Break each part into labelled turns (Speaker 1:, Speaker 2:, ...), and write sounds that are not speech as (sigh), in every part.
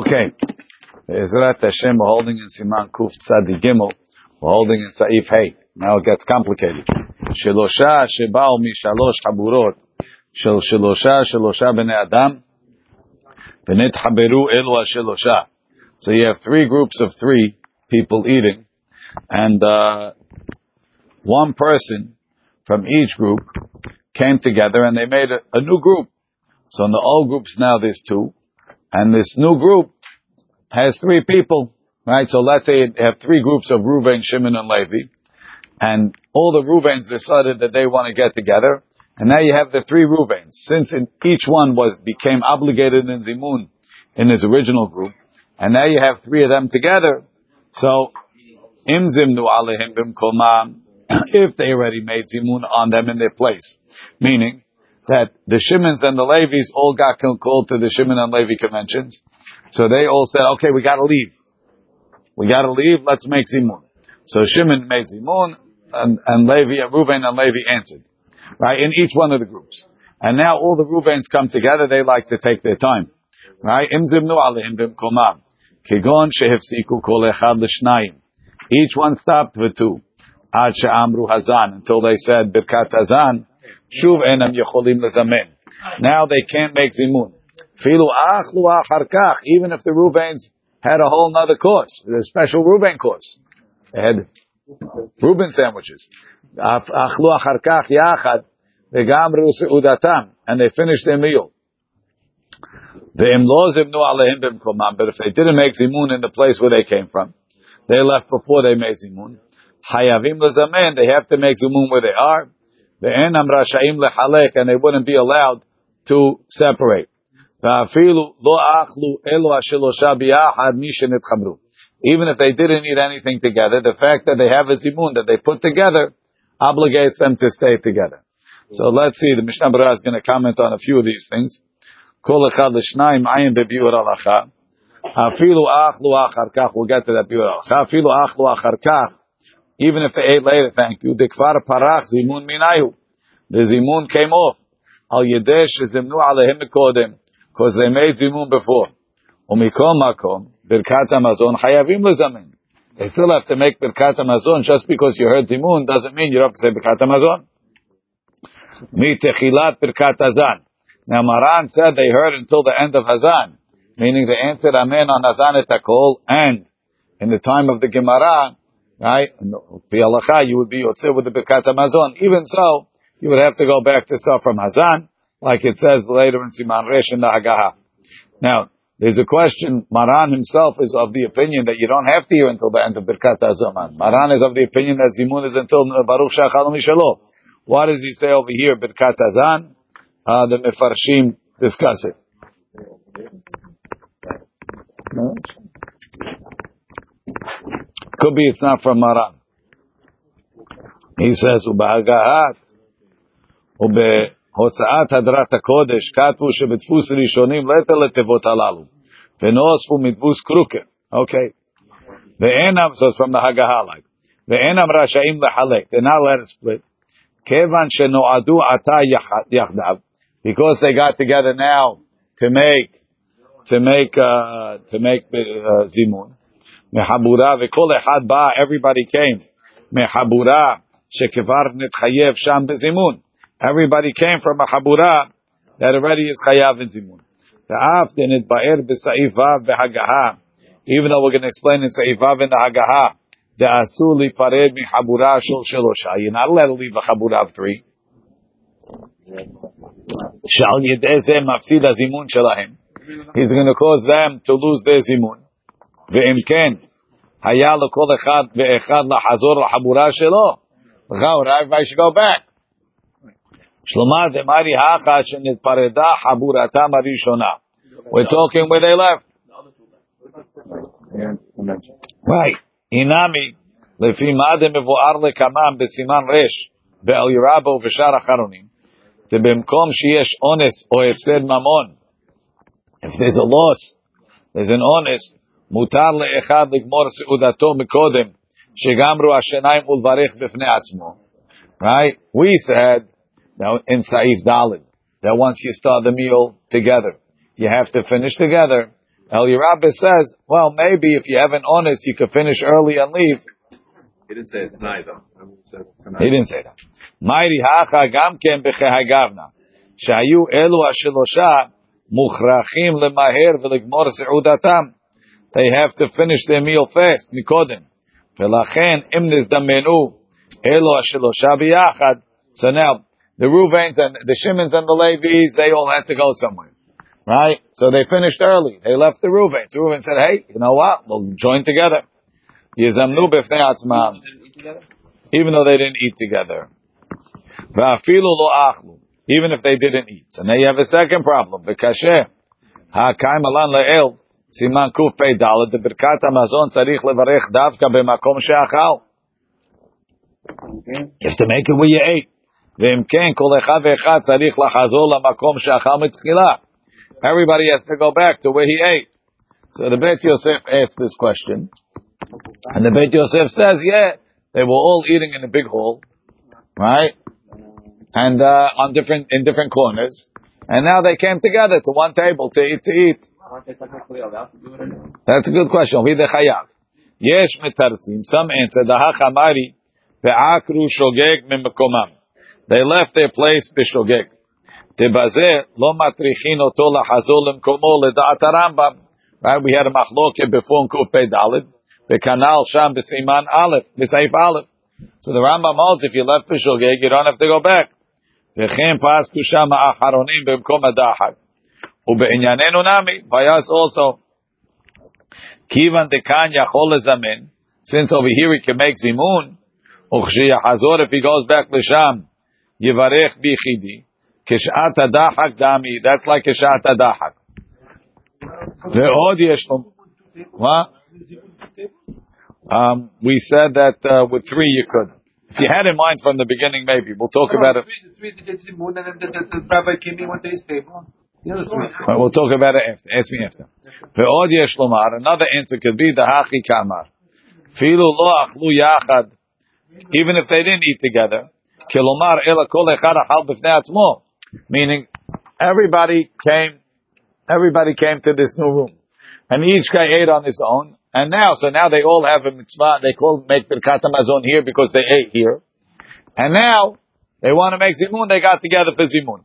Speaker 1: Okay. Ezrat Hashem, we're holding in Siman Kuf Tzadi Gimel. We're holding in Saif Hey. Now it gets complicated. Shelosha shebao mishalosh haburot shel shelosha shelosha bnei adam v'net haberu elu shelosha. So you have three groups of three people eating, and uh, one person from each group came together and they made a, a new group. So in the old groups now there's two, and this new group has three people, right? So let's say you have three groups of Reuven, Shimon, and Levi, and all the Reuvens decided that they want to get together, and now you have the three Reuvens. Since each one was became obligated in Zimun in his original group, and now you have three of them together, so (clears throat) if they already made zimun on them in their place, meaning that the Shimons and the Levis all got called to the Shimon and Levi conventions, so they all said, okay, we got to leave. We got to leave. Let's make zimun. So Shimon made zimun, and, and Levi, Reuven and Levi answered, right? In each one of the groups. And now all the Reubens come together. They like to take their time, right? Im zimnu alehim bimkomam. Kigon. Each one stopped with two. Hazan. Until they said birkat hazan. Shuv enam yecholim lezamen. Now they can't make zimun. Filu achlu. Even if the Reubens had a whole other course, a special Reuben course. They had Reuben sandwiches. Achlu acharkach yachad. Vegamru seudatam. And they finished their meal. But if they didn't make zimun in the place where they came from, they left before they made zimun. They have to make zimun where they are. Ve'enam rasha'im lehalek, and they wouldn't be allowed to separate. Even if they didn't eat anything together, the fact that they have a zimun that they put together obligates them to stay together. So let's see. The Mishnah Berurah is going to comment on a few of these things. We'll get to that. Even if they ate later, thank you. Zimun minayu. The zimun came off. Al yedesh zimnu alehim kodem. Because they made zimun before. Umikom makom. Birkat hamazon hayavim lezamin. They still have to make birkat hamazon. Just because you heard zimun doesn't mean you have to say birkat hamazon. Mi techilat birkat hazan. Now Maran said they heard until the end of Hazan, meaning they answered Amen on Hazan etakol, and in the time of the Gemara, right, you would be Yotze with the Birkat Hamazon. Even so, you would have to go back to stuff from Hazan, like it says later in Siman Resh in the Haggaha. Now, there's a question. Maran himself is of the opinion that you don't have to hear until the end of Birkat Hazaman. Maran is of the opinion that Zimun is until Baruch Shachal Mishalom. What does he say over here, Birkat Hazan? Uh, the Mefarshim discuss it. Could be it's not from Maran. He says, "Ubahagahat ובהוצאת הדרת הקודש כתבו שבדפוס ראשונים לא יותר לתיבות הללו ונוספו מדפוס קרוקר. אוקיי. ואינם, so it's from the הגהה like. ואינם רשאים לחלק. They're not allowed to split. כיוון שנועדו עתה יחדיו because they got together now to make to make uh, to make uh, zimun. Mehabura v'kol echad ba. Everybody came. Mehabura shekevar nitchayev sham bezimun. Everybody came from a habura that already is chayav in zimun. Ve'af denit ba'er b'sa'if vav v'hagaha. Even though we're going to explain in sa'if vav in the hagaha, the asuli pared mi habura shel shelosha. You're not allowed to leave a habura of three. שעל ידי זה מפסיד הזימון שלהם. He's going to cause them to lose their זימון. ואם כן, היה לכל אחד ואחד לחזור לחבורה שלו, לכאורה everybody should go back. שלמה דמרי האחה שנתפרדה חבורתם הראשונה. We're talking where they left. Right. הינמי, לפי מה דמבואר לקמם בסימן רש, באלירבו ושאר אחרונים, שבמקום שיש אונס או הפסד ממון, if there's a loss, there's an honest, מותר לאחד לגמור סעודתו מקודם, שגמרו השיניים ולברך בפני עצמו. Right? We said, now in Saif Dalit, that once you start the meal together, you have to finish together. El Yerabis says, well, maybe if you have an honest, you could finish early and leave.
Speaker 2: He didn't say it's though.
Speaker 1: He didn't say that. Mairi hacha Gamkem b'chehagavna. Shayu elu ha-shelosha mukhrachim lemaher v'legmor se'udatam. They have to finish their meal fast, nikodim. V'lachen im nizdamenu elu ha-shelosha b'yachad. So now, the Reuven's and the Shimons and the Levies—they all had to go somewhere. Right? So they finished early. They left the Reuven's. Reuven said, hey, you know what? We'll join together. Even though they didn't eat together. Even if they didn't eat. So now you have a second problem. V'kasheh. You have to make it where you ate. ואם כן, כל אחד ואחד צריך לחזור למקום שאכל מתחילה. Everybody has to go back to where he ate. So the Beit Yosef asked this question. And the Beit Yosef says, yeah, they were all eating in a big hall, right? And uh, on different in different corners. And now they came together to one table to eat to eat. That's a good question. We the chayav. Yesh metartzim. Some answer the hachamari ve'akru shogeg mimekomam. They left their place bishogeg. Tebazeh lo matrichin oto lahazolim komo ledaat Rambam. Right, we had a before in Kupei Dalit. The canal sham b'siman aleph b'seif aleph. So the Rambam holds if you left bishogeg, you don't have to go back. וכן פסקו שם האחרונים במקום הדחק. ובענייננו by us also, Kivan דכאן יכול לזמן, since over here he can make זימון, וכשיחזור, if he goes back לשם, Yivarech bichidi. Kishat adahak dami. That's like kishat adahak. Ve'od yesh What? Um, we said that uh, with three you could. If you had in mind from the beginning, maybe we'll talk no, about it. Three, we'll talk about it after. Ask me after. Another answer could be the hachi kamar. Even if they didn't eat together, Kilomar. Meaning, everybody came, everybody came to this new room. And each guy ate on his own. And now, so now they all have a mitzvah, they call, make birkat hamazon here because they ate here. And now, they want to make zimun, they got together for zimun.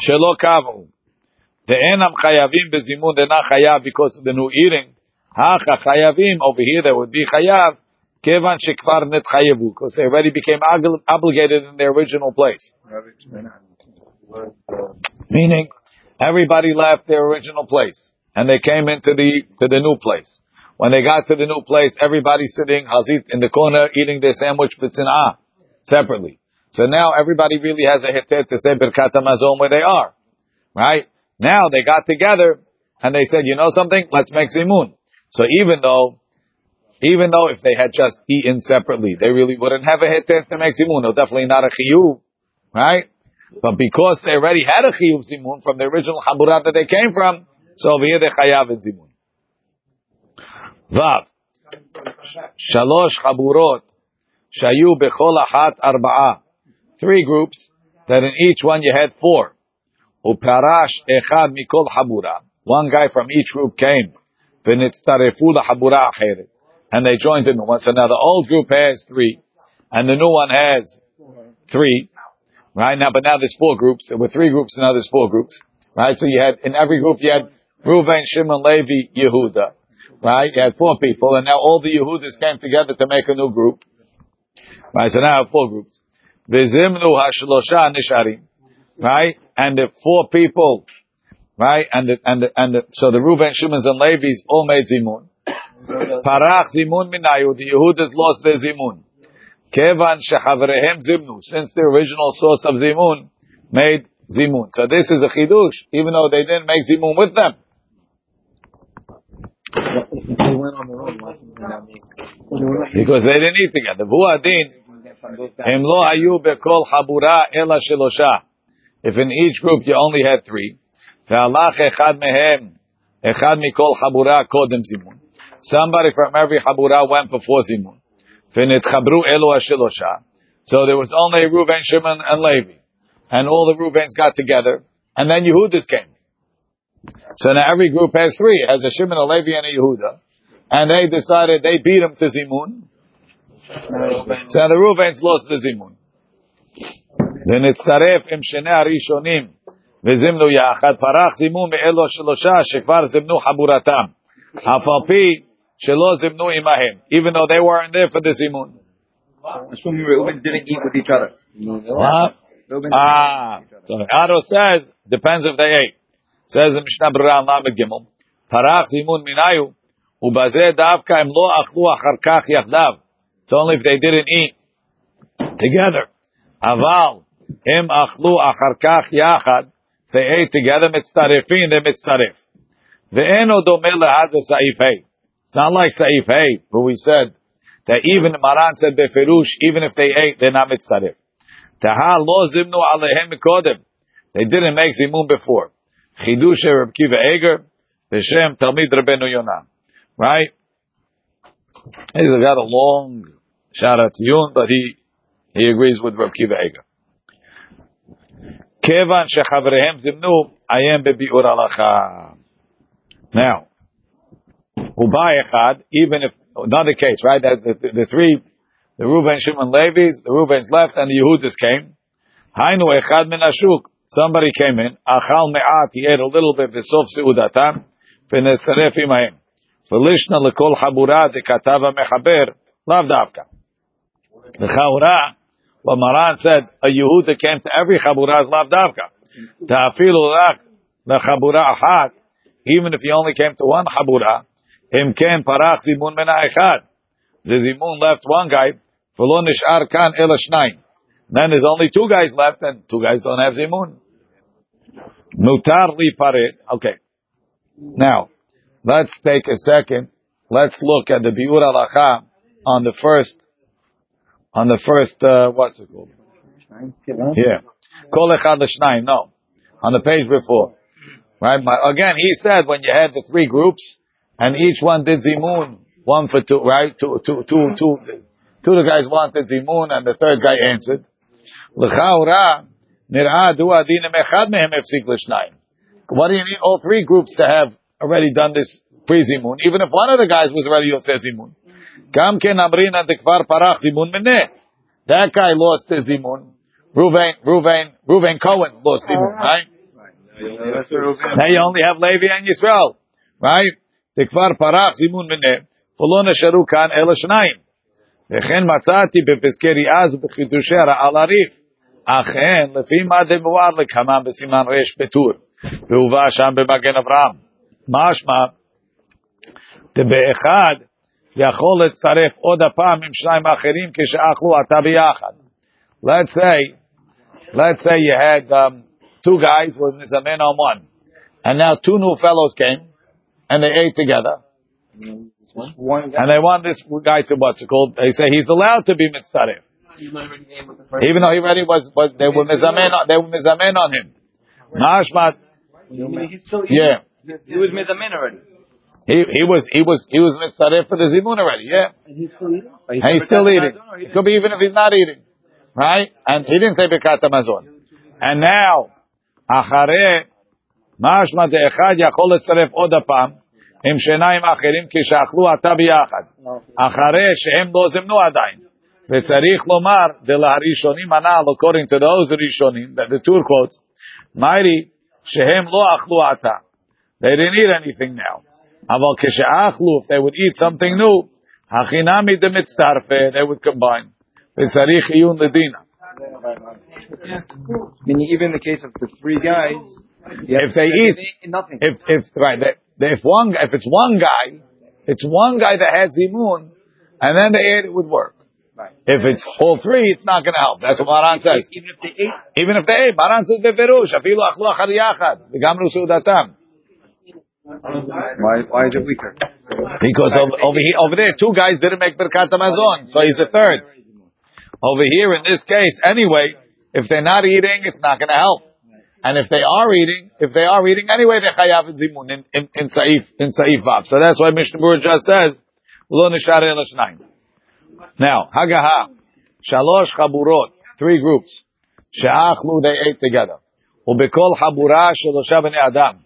Speaker 1: Shelokavu, the enam chayavim bezimun, they're not chayav because of the new eating. Hacha chayavim, over here there would be chayav, Kevan shekvar net chayavu, because they already became obligated in their original place. Meaning, everybody left their original place. And they came into the, to the new place. When they got to the new place, everybody sitting hazit in the corner eating their sandwich b'tzinah, separately. So now everybody really has a hetet to say Birkat Hamazon where they are. Right? Now they got together and they said, you know something? Let's make zimun. So even though, even though if they had just eaten separately, they really wouldn't have a hetet to make zimun. No, definitely not a chiyuv. Right? But because they already had a chiyuv zimun from the original haburat that they came from, so over here they chayav in zimun. Vav. Shalosh chaburot. Shayu bechol achat arba'a. Three groups, that in each one you had four. Uparash echad mikol habura. One guy from each group came. V'nitztarefu habura acheret. And they joined in the one. So now the old group has three, and the new one has three. Right now, but now there's four groups. There were three groups, and now there's four groups. Right? So you had, in every group you had Reuven, Shimon, Levi, Yehuda. Right? You had four people, and now all the Yehudas came together to make a new group. Right? So now four groups. V'zimnu hashlosha nisharim. Right? And the four people, right? And the, and the, and the, so the Reuven, Shimon, and Levi's all made zimun. (laughs) Parach zimun minayu. The Yehudas lost their zimun. Kevan shechavrehem zimnu. Since the original source of zimun made zimun. So this is a chidush, even though they didn't make zimun with them. Because they didn't eat together. Vuadin, הם לא היו בכל חבורה אלא שלושה. If in each group you only had three, והלך אחד מהם, אחד מכל חבורה קודם זימון. Somebody from every חבורה went before זימון. ונתחברו אלו השלושה. So there was only Reuven, Shimon, and Levi. And all the Reubens got together. And then Yehudis came. So now every group has three. It has a Shimon, a Levi, and a Yehuda. And they decided they beat him to Zimun. So the Reuven's lost the Zimun. ונצטרף עם שני הראשונים וזימנו יחד, פרח זימון מאלו שלושה שכבר זימנו חבורתם, אף על פי Shelo zimnu imahim, even though they weren't there for the zimun.
Speaker 3: Assuming Reuben didn't eat with each other.
Speaker 1: What? Ah, so Aro says depends if they ate. Says in Mishnah Berurah Lamed Gimel, Parach zimun minayu ubazeh davka im lo achlu Acharkach yachdav. It's only if they didn't eat together. Aval im achlu Acharkach yachad. They ate together mitzarefin. They mitzaref. Ve'eno domeh Hadas sa'ifei. It's not like Saif hey, but we said that even Maran said Beferush, even if they ate, they're not mitzarif. Taha lo zimnu alehem. They didn't make zimun before. Chidush Reb Kiva Eger, Hashem Talmid Rabbeinu Yonah. Right? He's got a long sharat yun, but he, he agrees with Reb Kiva Eger. Kevan shechavrehem zimnu, I am. Now, who Hubai Echad, even if, another case, right? The, the, the three, the Reuven, Shimon, Levi's, the Reuven's left, and the Yehudis came. Hainu Echad min Ashuk. Somebody came in, Achal Me'at, he ate a little bit, V'sof Seudatam, V'netzaref Imayim. V'lishna lekol Habura deKatava Mechaber, Lav Davka. The Chaura, what Maran said, a Yehuda came to every Chabura is Lav Davka. Ta'afilu Lach, the Chabura Achat, even if he only came to one Chabura, him ken parach zimun mena echad. The zimun left one guy, v'lo nishar kan ela. Then there's only two guys left, and two guys don't have zimun. Mutar li paret. Okay. Now, let's take a second. Let's look at the biur alacha on the first on the first, uh, what's it called? Yeah. Kol echad no. On the page before. Right? Again, he said when you had the three groups, and each one did zimun, one for two, right? Two, two, two, two, two of the guys wanted zimun, and the third guy answered. What do you need all three groups to have already done this pre-zimun, even if one of the guys was already yosef zimun? Gam amrin zimun. That guy lost his zimun. Ruven, Ruven, Ruven Cohen lost zimun, right? right? Now, you only have Levi and Yisrael, right? דכבר פרח זימון מנה, ולא נשארו כאן אלא שניים. וכן מצאתי בפסקי ריאז ובחידושי הרעל הריף. אכן, לפי מה דמואר לקמם בסימן רש בטור, והובא שם במגן אברהם. משמע, דבאחד יכול לצרף עוד הפעם עם שניים אחרים כשאכלו עתה ביחד. Let's say, let's say you had um, two guys with mizamen on one, and now two new fellows came, and they ate together, and they want this guy to what's it called? They say he's allowed to be mitzaref, even though he already was, but they were mizamen, on, they were mizamen on him. Mashmat, yeah.
Speaker 3: He was mizamin already.
Speaker 1: He, he was he was he was mitzaref for the zimun already, yeah.
Speaker 4: And he's still eating?
Speaker 1: And he's still eating. It could be even if he's not eating, right? And he didn't say bekat hamazon. And now, אחרי משמע דאחד יכול לצרף עוד הפעם עם שיניים אחרים כשאכלו עתה ביחד, אחרי שהם לא זמנו עדיין. וצריך לומר, דלהראשונים הנ"ל, according to those ראשונים, the, the two quotes, mighty, שהם לא אכלו עתה. They didn't eat anything now. אבל כשאכלו, if they would eat something new, הכינמי דמצטרפה, they would combine. וצריך עיון לדינה.
Speaker 3: Meaning, even in the case of the three guys,
Speaker 1: If they eat,
Speaker 3: nothing.
Speaker 1: if if right, they, they- if one if it's one guy, it's one guy that had zimun, and then they ate it would work.
Speaker 3: Right.
Speaker 1: If it's all three, it's not going to help. That's what Maran says.
Speaker 3: Even if they ate,
Speaker 1: Even if they ate, Maran says beferush, afilu achlu achar yachad, v'gamru sudatam.
Speaker 3: why, why is it weaker?
Speaker 1: Because over, over here, over there, two guys didn't make berkat hamazon, so he's a third. Over here, in this case, anyway, if they're not eating, it's not going to help. And if they are eating, if they are eating anyway, they're chayav in zimun in in, in saif in saif vav. So that's why Mishnah Berurah just says lo nishar el. Now hagaha shalosh chaburot three groups she'achlu they ate together ubekol chabura shelosha bnei adam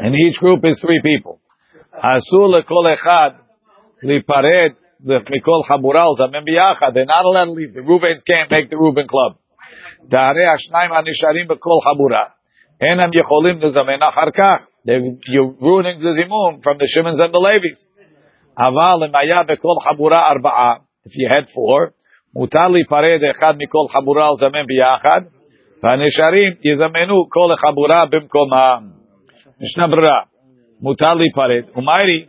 Speaker 1: And each group is three people. Asul lekol echad lipared mikol chabura zamen biyachad. They're not allowed to leave. The Reubens can't make the Reuben club. Da'arei השניים הנשארים בכל חבורה. אינם יכולים לזמן אחר כך. You're ruining the zimun from the Shimons and the Levis. אבל אם היה בכל חבורה ארבעה, if you had four, מותר להיפרד אחד מכל חבורה ולזמן ביחד, והנשארים יזמנו כל חבורה במקומם. משנה ברירה, מותר להיפרד, ומיירי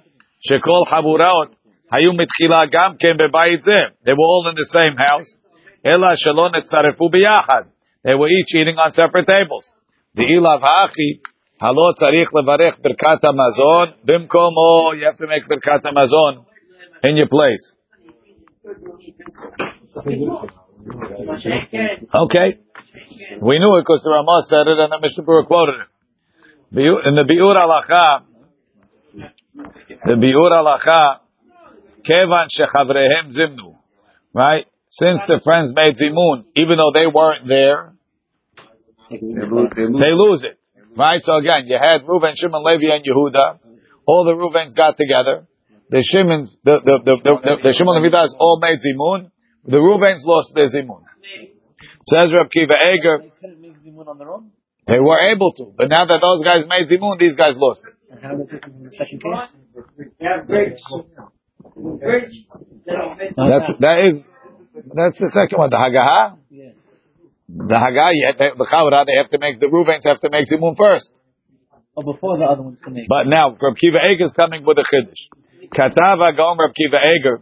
Speaker 1: שכל חבוראות היו מתחילה גם כן בבית זה, they were all in the same house, Ela shalon etzarefu biyachad. They were each eating on separate tables. The ilav ha'achi, halo tzarich levarech birkat hamazon, bimkomo, you have to make birkat hamazon in your place. Okay. We knew it because the Ramah said it and the Mishnah quoted it. In the Bi'ur Alacha, the Bi'ur Alacha, Kevan Shechavrehem Zimnu, right? Since the friends made Zimun, even though they weren't there,
Speaker 3: They lose,
Speaker 1: it, right? So again, you had Reuven, Shimon, Levi, and Yehuda. All the Reubens got together. The Shimons, the the the the, the, the Shimon all made Zimun. The Reubens lost their Zimun. Says Reb Kiva Eger,
Speaker 4: They
Speaker 1: were able to, but now that those guys made Zimun, these guys lost it.
Speaker 4: How did the second case?
Speaker 1: That's, that is, that's the second one. The Haggaha,
Speaker 4: Yeah.
Speaker 1: the Haggaha, you have to- the Chavra, they have to make, the Reubens have to make Zimun first.
Speaker 4: Oh, before the other ones make.
Speaker 1: But now, Reb Kiva Eger is coming with a Chiddush. Katav Agom Reb Kiva Eger,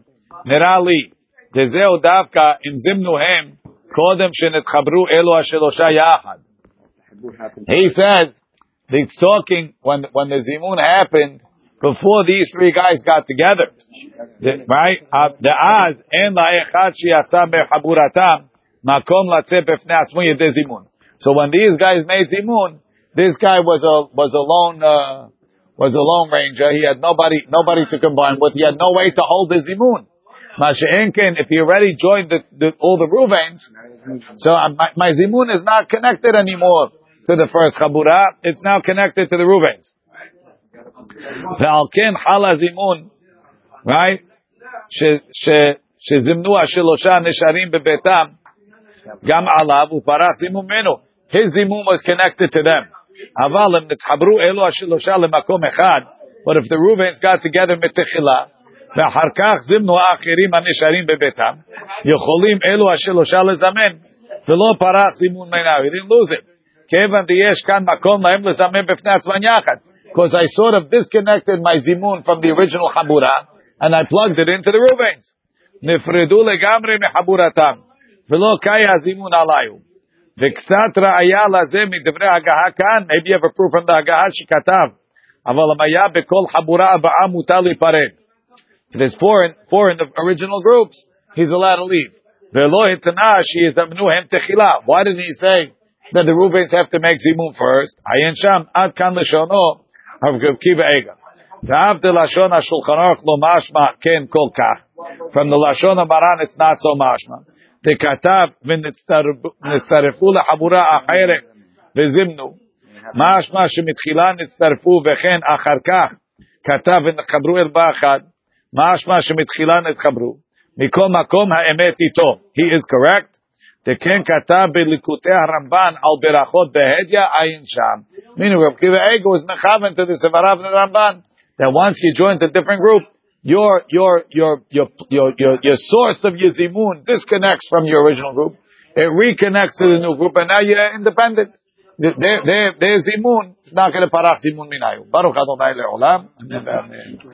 Speaker 1: Tezeu Davka, Im Zimnuhem, Kodem Shenetchabru Elu Hashelosha Yachad. He says, he's talking, when, when the Zimun happened, before these three guys got together, the, right? Uh, the Az, En La'echad Shiatza Me'chaburatam, Makom Latzeh Yedei Zimun. So when these guys made Zimun, this guy was a, was a lone, uh, was a lone ranger. He had nobody, nobody to combine with. He had no way to hold the Zimun. Masha'enkin, if he already joined the, the, all the Ruvens, so uh, my, my Zimun is not connected anymore to the first Chabura. It's now connected to the Ruvens. ועל כן חל הזימון, right? ש- ש- שזימנו השלושה נשארים בביתם, גם עליו ופרח זימון ממנו. His זימון was connected to them. אבל אם נתחברו אלו השלושה למקום אחד, but if the Reubens got together מתחילה, ואחר כך זימנו האחרים הנשארים בביתם, יכולים אלו השלושה לזמן, ולא פרח זימון מנהל. He didn't lose it. כיוון דייש כאן מקום להם לזמן בפני עצמם יחד. Because I sort of disconnected my zimun from the original Habura, and I plugged it into the Reubens. נפרדו לגמרי מחבורתם, ולא קאי הזימון עליו. וקצת ראיה לזה מדברי הגהה כאן, maybe you have a proof from the הגהה שכתב, אבל אם היה בכל חבורה הבאה מותר להיפרד. If there's four in, four in the original groups, he's allowed to leave. ולא התנה שיזמנו הם תחילה. Why didn't he say that the Reubens have to make zimun first? עיין שם, עד כאן לשונו, of Reb Kiva Eger. ועבד לשון השולחן ערוך לא משמע כן כל כך. From the לשון המרן it's not so משמע. דכתב ונצטרפו לחבורה אחרת וזימנו. משמע שמתחילה נצטרפו וכן אחר כך כתב ונתחברו אל באחד. משמע שמתחילה נתחברו. מכל מקום האמת איתו. He is correct. Teken kata belikutei Ramban al berachot behedya ayin sham. Meaning, Rav Kiva Eger is mechaven to the Sevarav and Ramban that once you join the different group, your your your your your your, your source of yizimun disconnects from your original group. It reconnects to the new group, and now you're independent. There, there, their zimun is not going to parach zimun minayu. Baruch Adonai leolam.